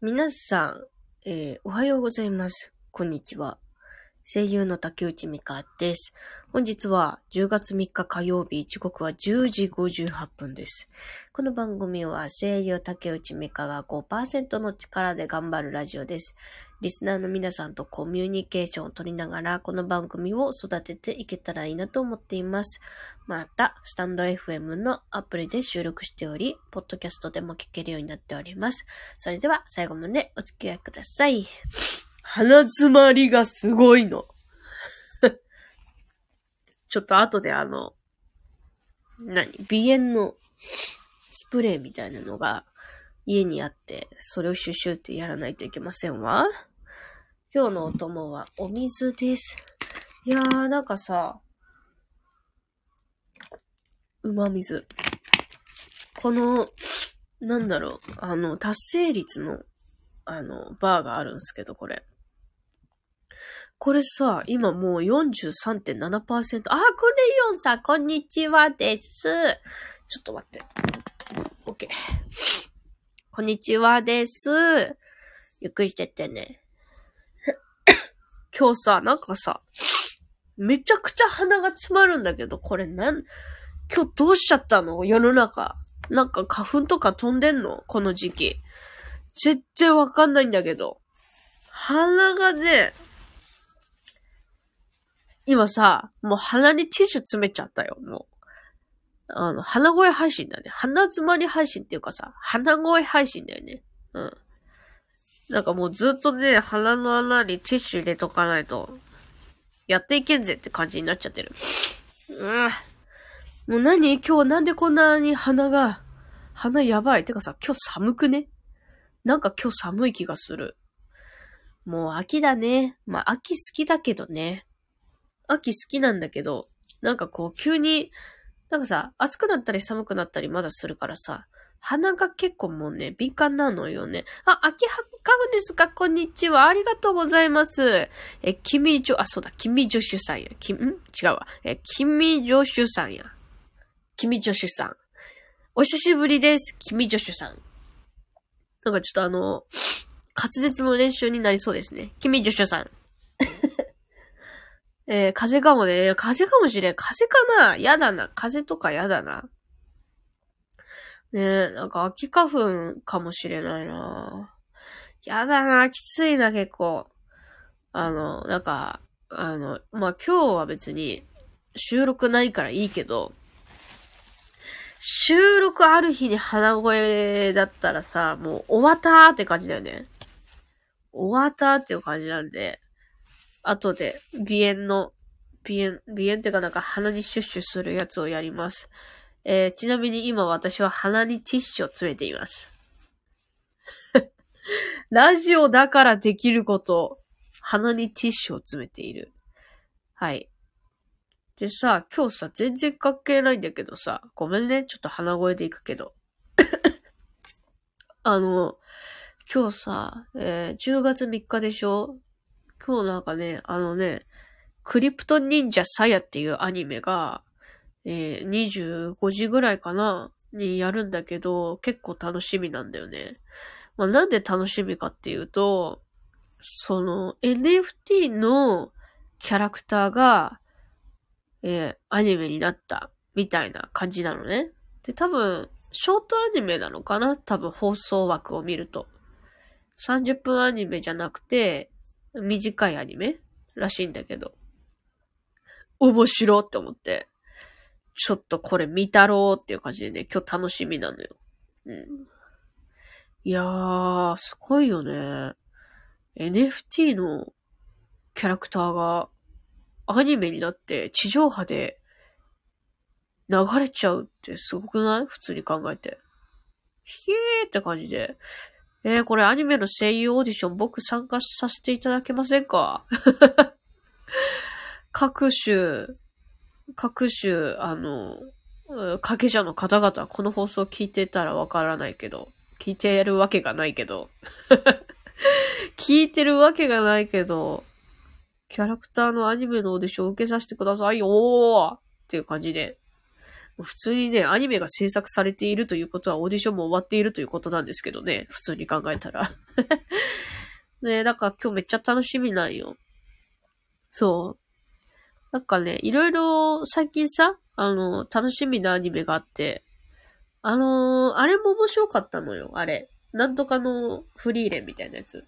皆さん、えー、おはようございます。こんにちは。声優の竹内美香です。本日は10月3日火曜日、時刻は10時58分です。この番組は声優竹内美香が5%の力で頑張るラジオです。リスナーの皆さんとコミュニケーションを取りながら、この番組を育てていけたらいいなと思っています。また、スタンド FM のアプリで収録しており、ポッドキャストでも聞けるようになっております。それでは、最後までお付き合いください。鼻詰まりがすごいの。ちょっと後であの、何？鼻炎のスプレーみたいなのが家にあって、それをシュシュってやらないといけませんわ。今日のお供はお水です。いやー、なんかさ、馬水。この、なんだろう、あの、達成率の、あの、バーがあるんすけど、これ。これさ、今もう43.7%。あ、クレヨンさん、こんにちはです。ちょっと待って。OK。こんにちはです。ゆっくりしてってね。今日さ、なんかさ、めちゃくちゃ鼻が詰まるんだけど、これなん、今日どうしちゃったの？世の中。なんか花粉とか飛んでんの？この時期。全然わかんないんだけど。鼻がね、今さ、もう鼻にティッシュ詰めちゃったよ、もう。あの、鼻声配信だね。鼻詰まり配信っていうかさ、鼻声配信だよね。うん。なんかもうずっとね、鼻の穴にティッシュ入れとかないと、やっていけんぜって感じになっちゃってる。うん。もう何？今日なんでこんなに鼻が、鼻やばい。てかさ、今日寒くね？なんか今日寒い気がする。もう秋だね。まあ秋好きだけどね。秋好きなんだけど、なんかこう急に、なんかさ、暑くなったり寒くなったりまだするからさ、鼻が結構もうね、敏感なのよね。あ、秋葉かがですか？こんにちは。ありがとうございます。え、君助、あ、そうだ、君助手さんや。き、ん？違うわ。え、君助手さんや。君助手さん。お久しぶりです。君助手さん。なんかちょっとあの、滑舌の練習になりそうですね。君助手さん。えー、風邪かもね。風邪かもしれん。風邪かな？やだな。風邪とかやだな。ねえ、なんか秋花粉かもしれないな。やだな。きついな、結構。あの、なんか、あの、まあ、今日は別に収録ないからいいけど、収録ある日に鼻声だったらさ、もう終わったーって感じだよね。終わったーっていう感じなんで、後で鼻炎の、鼻炎、鼻炎っていうかなんか鼻にシュッシュするやつをやります。えー、ちなみに今私は鼻にティッシュを詰めています。ラジオだからできること、鼻にティッシュを詰めている。はい。でさ、今日さ、全然関係ないんだけどさ、ごめんね、ちょっと鼻声でいくけど。あの、今日さ、えー10月3日でしょ？今日なんかね、あのね、クリプト忍者サヤっていうアニメが、えー25時ぐらいかなにやるんだけど、結構楽しみなんだよね。まあ、なんで楽しみかっていうと、その NFT のキャラクターが、えーアニメになったみたいな感じなのね。で、多分、ショートアニメなのかな多分放送枠を見ると。30分アニメじゃなくて、短いアニメらしいんだけど。面白って思って。ちょっとこれ見たろうっていう感じでね、今日楽しみなのよ。うん。いやー、すごいよね。NFT のキャラクターがアニメになって地上波で流れちゃうってすごくない？普通に考えて。ひえーって感じで。えー、これアニメの声優オーディション僕参加させていただけませんか？各種、各種、あの、うん関係者の方々はこの放送聞いてたらわからないけど、聞いてるわけがないけど、聞いてるわけがないけど、キャラクターのアニメのオーディションを受けさせてくださいよーっていう感じで、普通にね、アニメが制作されているということはオーディションも終わっているということなんですけどね。普通に考えたら。ねだから今日めっちゃ楽しみなんよ。そう。なんかね、いろいろ最近さ、あの、楽しみなアニメがあって、あのー、あれも面白かったのよ、あれ。なんとかのフリーレンみたいなやつ。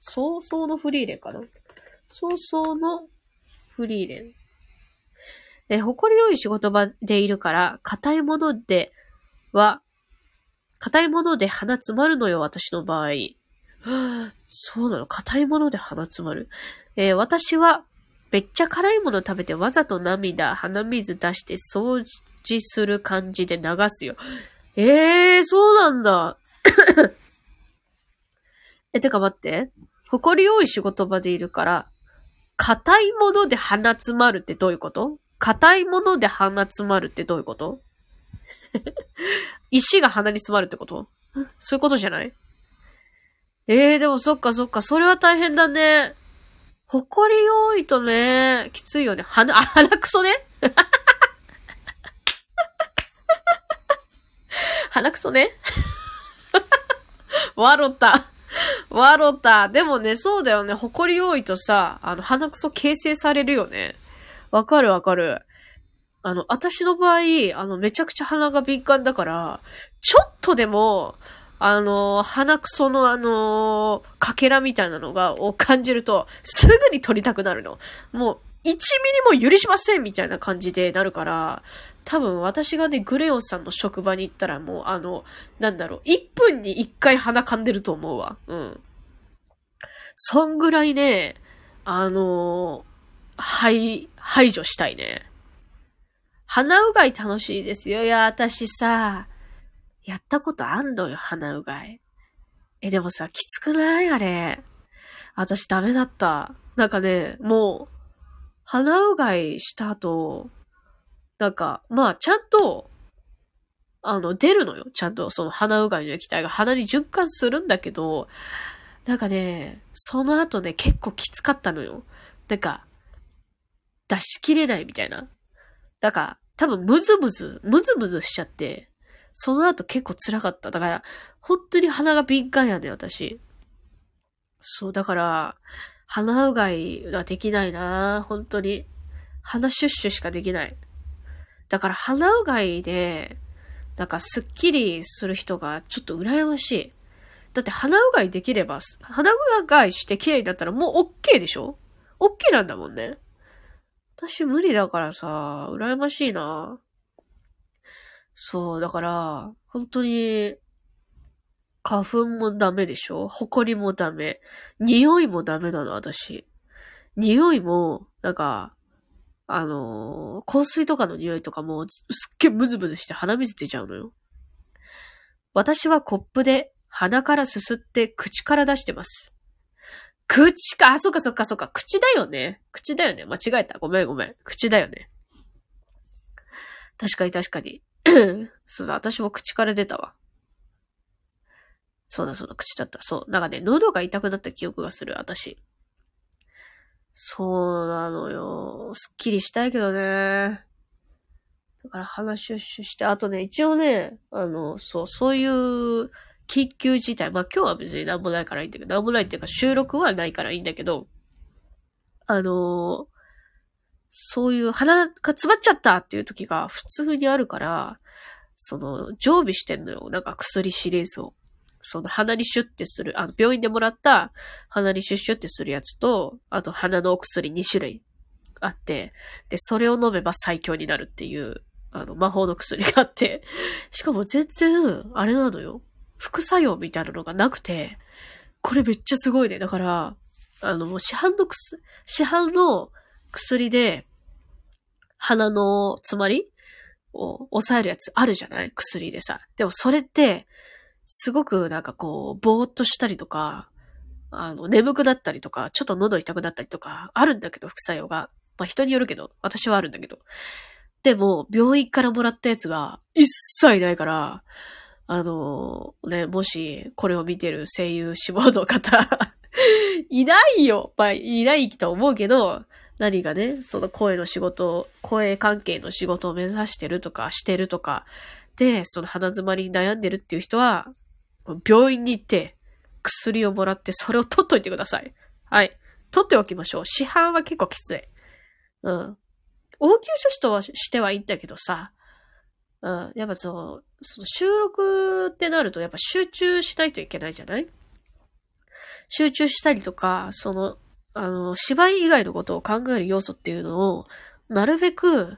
早々のフリーレンかな？早々のフリーレン。え、誇り良い仕事場でいるから、硬いものでは、硬いもので鼻詰まるのよ、私の場合。そうなの？硬いもので鼻詰まる？えー、私は、めっちゃ辛いもの食べてわざと涙、鼻水出して掃除する感じで流すよ。ええー、そうなんだ。え、てか待って。誇り多い仕事場でいるから、硬いもので鼻詰まるってどういうこと？硬いもので鼻詰まるってどういうこと？石が鼻に詰まるってこと？そういうことじゃない？ええー、でもそっかそっか、それは大変だね。ほこり多いとね、きついよね。鼻、あ、鼻くそね 鼻くそね わろた。わろた。でもね、そうだよね。ほこり多いとさ、あの、鼻くそ形成されるよね。わかるわかる。あの、私の場合、あの、めちゃくちゃ鼻が敏感だから、ちょっとでも、あの、鼻くそのあの、かけらみたいなのが、を感じると、すぐに取りたくなるの。もう、1ミリも許しませんみたいな感じでなるから、多分私がね、グレオンさんの職場に行ったらもう、あの、なんだろう、1分に1回鼻噛んでると思うわ。うん。そんぐらいね、あの、排、排除したいね。鼻うがい楽しいですよ。いや、私さ、やったことあんのよ、鼻うがい。え、でもさ、きつくない？あれ。私ダメだった。なんかね、もう、鼻うがいした後、なんか、まあ、ちゃんと、あの、出るのよ。ちゃんと、その鼻うがいの液体が鼻に循環するんだけど、なんかね、その後ね、結構きつかったのよ。なんか、出し切れないみたいな。だか、多分ムズムズ、ムズムズしちゃって、その後結構辛かった。だから、本当に鼻が敏感やね、私。そう、だから、鼻うがいができないな本当に。鼻シュッシュしかできない。だから鼻うがいで、なんかスッキリする人がちょっと羨ましい。だって鼻うがいできれば、鼻うがいして綺麗だったらもう OK でしょ ?OK なんだもんね。私無理だからさ、羨ましいなそう、だから、本当に、花粉もダメでしょ？埃もダメ。匂いもダメなの、私。匂いも、なんか、あのー、香水とかの匂いとかも、すっげえムズムズして鼻水出ちゃうのよ。私はコップで鼻からすすって口から出してます。口か、あ、そっかそっかそっか、口だよね。口だよね。間違えた。ごめんごめん。口だよね。確かに確かに。そうだ、私も口から出たわ。そうだ、そうだ、口だった。そう。なんかね、喉が痛くなった記憶がする、私。そうなのよ。すっきりしたいけどね。だから鼻シュッシュして、あとね、一応ね、あの、そう、そういう緊急事態。まあ今日は別になんもないからいいんだけど、なんもないっていうか収録はないからいいんだけど、あのそういう鼻が詰まっちゃったっていう時が普通にあるから、その、常備してんのよ。なんか薬シリーズを。その鼻にシュッてする、あの、病院でもらった鼻にシュッシュってするやつと、あと鼻のお薬2種類あって、で、それを飲めば最強になるっていう、あの、魔法の薬があって、しかも全然、あれなのよ。副作用みたいなのがなくて、これめっちゃすごいね。だから、あの、市販の薬、市販の薬で、鼻の詰まりを抑えるやつあるじゃない？薬でさ。でもそれって、すごくなんかこう、ぼーっとしたりとか、あの、眠くなったりとか、ちょっと喉痛くなったりとか、あるんだけど、副作用が。まあ人によるけど、私はあるんだけど。でも、病院からもらったやつが一切ないから、あの、ね、もし、これを見てる声優志望の方 いないよまあ、いないと思うけど、何がね、その声の仕事を、声関係の仕事を目指してるとか、してるとか、で、その鼻詰まりに悩んでるっていう人は、病院に行って、薬をもらって、それを取っといてください。はい。取っておきましょう。市販は結構きつい。うん。応急処置とはしてはいいんだけどさ、うん。やっぱそう、その収録ってなるとやっぱ集中しないといけないじゃない？集中したりとか、その、あの、芝居以外のことを考える要素っていうのを、なるべく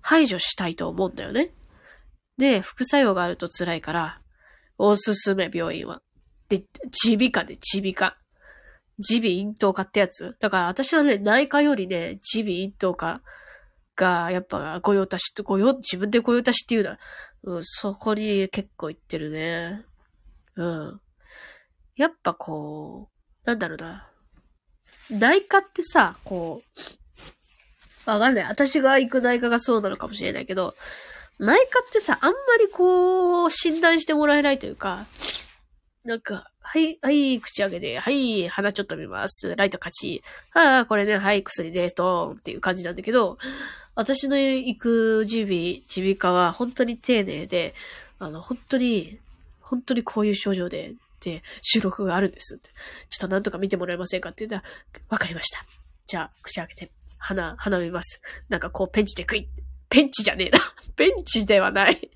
排除したいと思うんだよね。で、副作用があると辛いから、おすすめ病院は。で、耳鼻科で耳鼻科。耳鼻咽頭科ってやつ。だから私はね、内科よりね、耳鼻咽頭科が、やっぱ、御用達って、御用、自分で御用達っていうな。うん、そこに結構行ってるね。うん。やっぱこう、なんだろうな。内科ってさ、こう、わかんない。私が行く内科がそうなのかもしれないけど、内科ってさ、あんまりこう、診断してもらえないというか、なんか、はい、はい、口開けて、はい、鼻ちょっと見ます。ライト勝ち。ああ、これね、はい、薬で、ドーンっていう感じなんだけど、私の行く耳鼻、耳鼻科は本当に丁寧で、あの、本当に、本当にこういう症状、で、収録があるんですって。ちょっとなんとか見てもらえませんかって言ったら、わかりました。じゃあ、口開けて、鼻、鼻見ます。なんかこう、ペンチでクイッ。ペンチじゃねえな。ペンチではない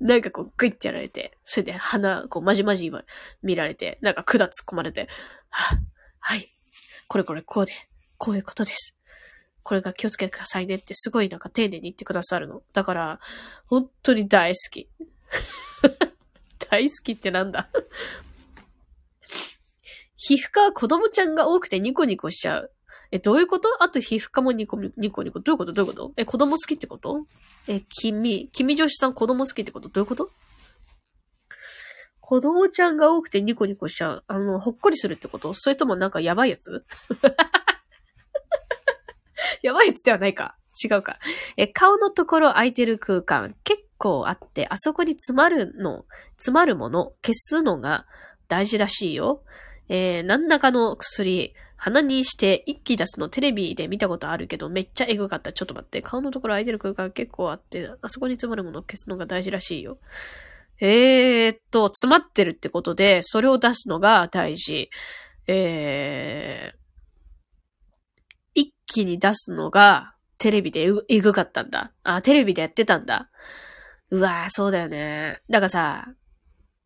なんかこう、グイってやられて、それで鼻、こう、まじまじ見られて、なんか管突っ込まれて、は、はい。これこれこうで、こういうことです。これが気をつけてくださいねってすごいなんか丁寧に言ってくださるの。だから、本当に大好き。大好きってなんだ？皮膚科は子供ちゃんが多くてニコニコしちゃう。え、どういうこと？あと皮膚科もニコニコニコ。どういうこと？どういうこと？え、子供好きってこと？え、君、君女子さん子供好きってこと？どういうこと？子供ちゃんが多くてニコニコしちゃう。あの、ほっこりするってこと？それともなんかやばいやつ？やばいやつではないか。違うか。え、顔のところ空いてる空間結構あって、あそこに詰まるの、詰まるもの、消すのが大事らしいよ。えー、何らかの薬、鼻にして一気出すのテレビで見たことあるけどめっちゃエグかった。ちょっと待って。顔のところ空いてる空間結構あって、あそこに詰まるものを消すのが大事らしいよ。えー、っと、詰まってるってことで、それを出すのが大事。えー、一気に出すのがテレビでエグかったんだ。あ、テレビでやってたんだ。うわー、そうだよね。だからさ、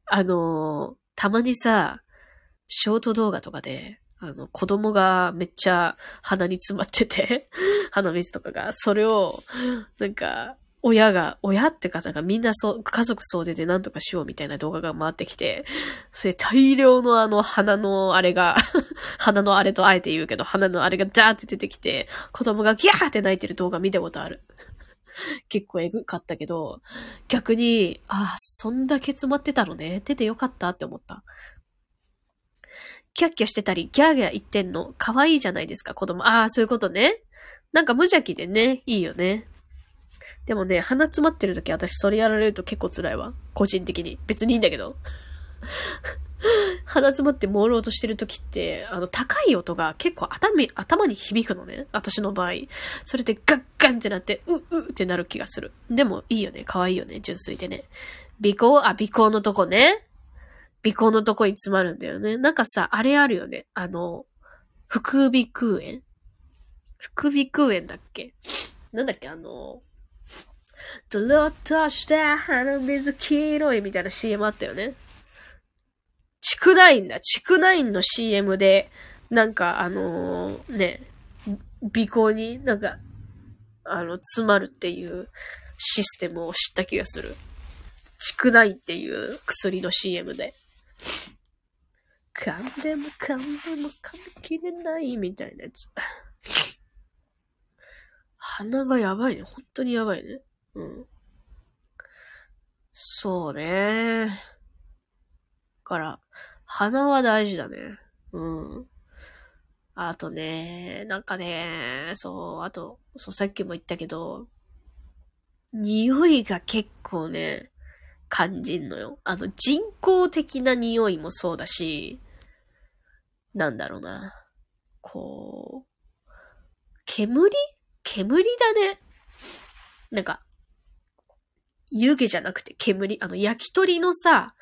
あのー、たまにさ、ショート動画とかで、あの、子供がめっちゃ鼻に詰まってて 鼻水とかが、それを、なんか、親が、親って方がみんなそう、家族総出で何とかしようみたいな動画が回ってきて、それ大量のあの鼻のあれが 鼻のあれとあえて言うけど、鼻のあれがザーって出てきて、子供がギャーって泣いてる動画見たことある。結構エグかったけど、逆に、ああ、そんだけ詰まってたのね。出てよかったって思った。キャッキャしてたり、ギャーギャー言ってんの、可愛いじゃないですか、子供。ああ、そういうことね。なんか無邪気でね、いいよね。でもね、鼻詰まってる時私それやられると結構辛いわ。個人的に。別にいいんだけど。鼻詰まって朦朧としてる時って、あの、高い音が結構頭に、頭に響くのね。私の場合。それでガッガンってなって、う、うってなる気がする。でもいいよね。可愛いよね。純粋でね。鼻孔、あ、鼻孔のとこね。鼻孔のとこに詰まるんだよね。なんかさ、あれあるよね。あの、副鼻腔炎副鼻腔炎だっけ？なんだっけ？あの、ドロッとした鼻水黄色いみたいな CM あったよね。チクナインだ。チクナインの CM で、なんかあのー、ね、鼻孔になんか、あの、詰まるっていうシステムを知った気がする。チクナインっていう薬の CM で。噛んでも噛んでも噛み切れないみたいなやつ。鼻がやばいね。本当にやばいね。うん。そうね。から、鼻は大事だね。うん。あとね、なんかね、そう、あと、そう、さっきも言ったけど、匂いが結構ね、感じんのよ。あの、人工的な匂いもそうだし、なんだろうな。こう、煙？煙だね。なんか、湯気じゃなくて煙？あの、焼き鳥のさ、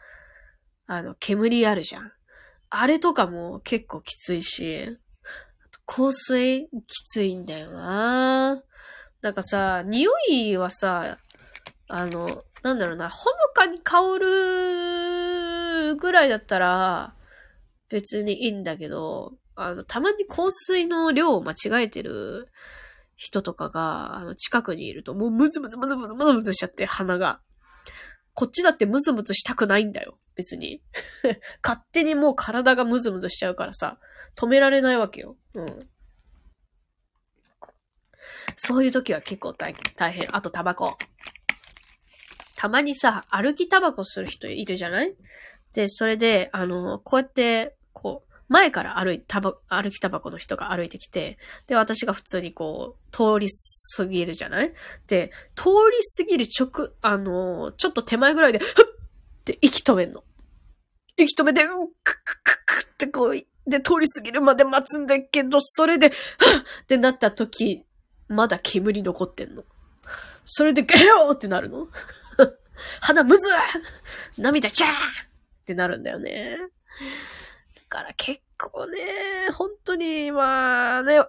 あの、煙あるじゃん。あれとかも結構きついし、香水きついんだよななんかさ、匂いはさ、あの、なんだろうな、ほのかに香るぐらいだったら、別にいいんだけど、あの、たまに香水の量を間違えてる人とかが、あの、近くにいると、もうムズムズムズムズムズムズしちゃって、鼻が。こっちだってムズムズしたくないんだよ。別に。勝手にもう体がムズムズしちゃうからさ、止められないわけよ。うん。そういう時は結構大大変。あとタバコ。たまにさ、歩きタバコする人いるじゃない？で、それで、あの、こうやって、こう、前から歩い、たば、歩きタバコの人が歩いてきて、で、私が普通にこう、通り過ぎるじゃない？で、通り過ぎる直、あのちょっと手前ぐらいで、ふっって息止めんの。息止めて、うん、ククククってこう、で、通り過ぎるまで待つんだけど、それで、はっってなった時、まだ煙残ってんの。それで、ゲローってなるの 鼻むず涙チャーってなるんだよね。から結構ね、本当に、まあね、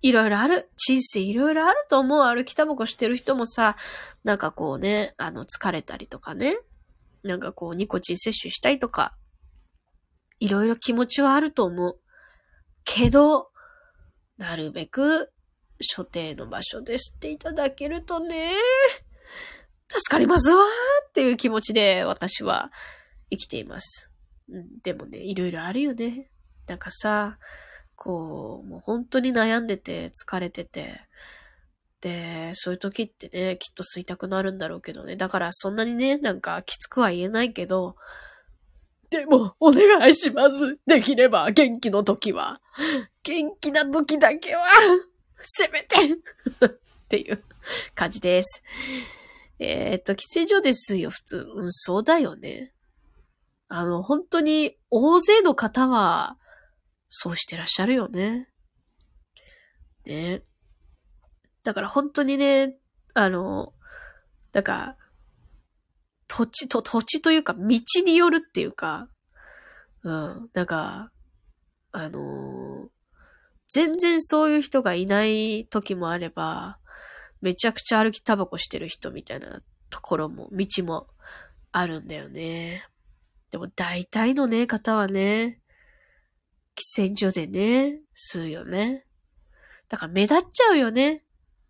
いろいろある。人生いろいろあると思う。歩きタバコしてる人もさ、なんかこうね、あの、疲れたりとかね。なんかこう、ニコチン摂取したいとか、いろいろ気持ちはあると思う。けど、なるべく、所定の場所で吸っていただけるとね、助かりますわーっていう気持ちで私は生きています。でもね、いろいろあるよね。なんかさ、こう、もう本当に悩んでて、疲れてて、で、そういう時ってね、きっと吸いたくなるんだろうけどね。だからそんなにね、なんかきつくは言えないけど、でも、お願いします。できれば、元気の時は。元気な時だけは、せめてっていう感じです。えー、っと、喫煙所ですよ、普通。うん、そうだよね。あの、本当に大勢の方は、そうしてらっしゃるよね。ね。だから本当にね、あの、だから、土地と、土地というか、道によるっていうか、うん、なんか、あの全然そういう人がいない時もあれば、めちゃくちゃ歩きタバコしてる人みたいなところも、道もあるんだよね。でも大体のね、方はね、喫煙所でね、吸うよね。だから目立っちゃうよね。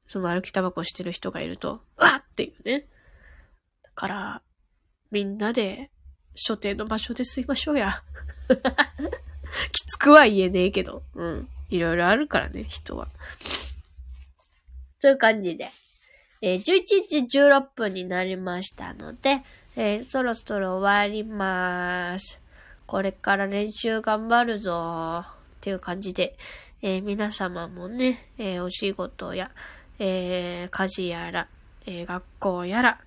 その歩きタバコしてる人がいると、うわっっていうね。だから、みんなで、所定の場所で吸いましょうや。きつくは言えねえけど、うん。いろいろあるからね、人は。という感じで、えー、11時16分になりましたので、えー、そろそろ終わります。これから練習頑張るぞっていう感じで、えー、皆様もね、えー、お仕事や、え家事やら、え学校やら、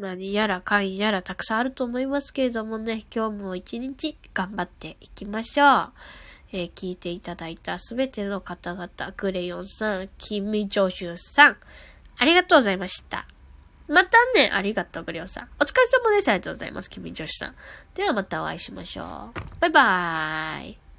何やらかんやらたくさんあると思いますけれどもね、今日も一日頑張っていきましょう。えー、聞いていただいたすべての方々、クレヨンさん、キミジョシュさん、ありがとうございました。またね、ありがとう、グリオさん。お疲れ様です。ありがとうございます。君女子さん。ではまたお会いしましょう。バイバーイ。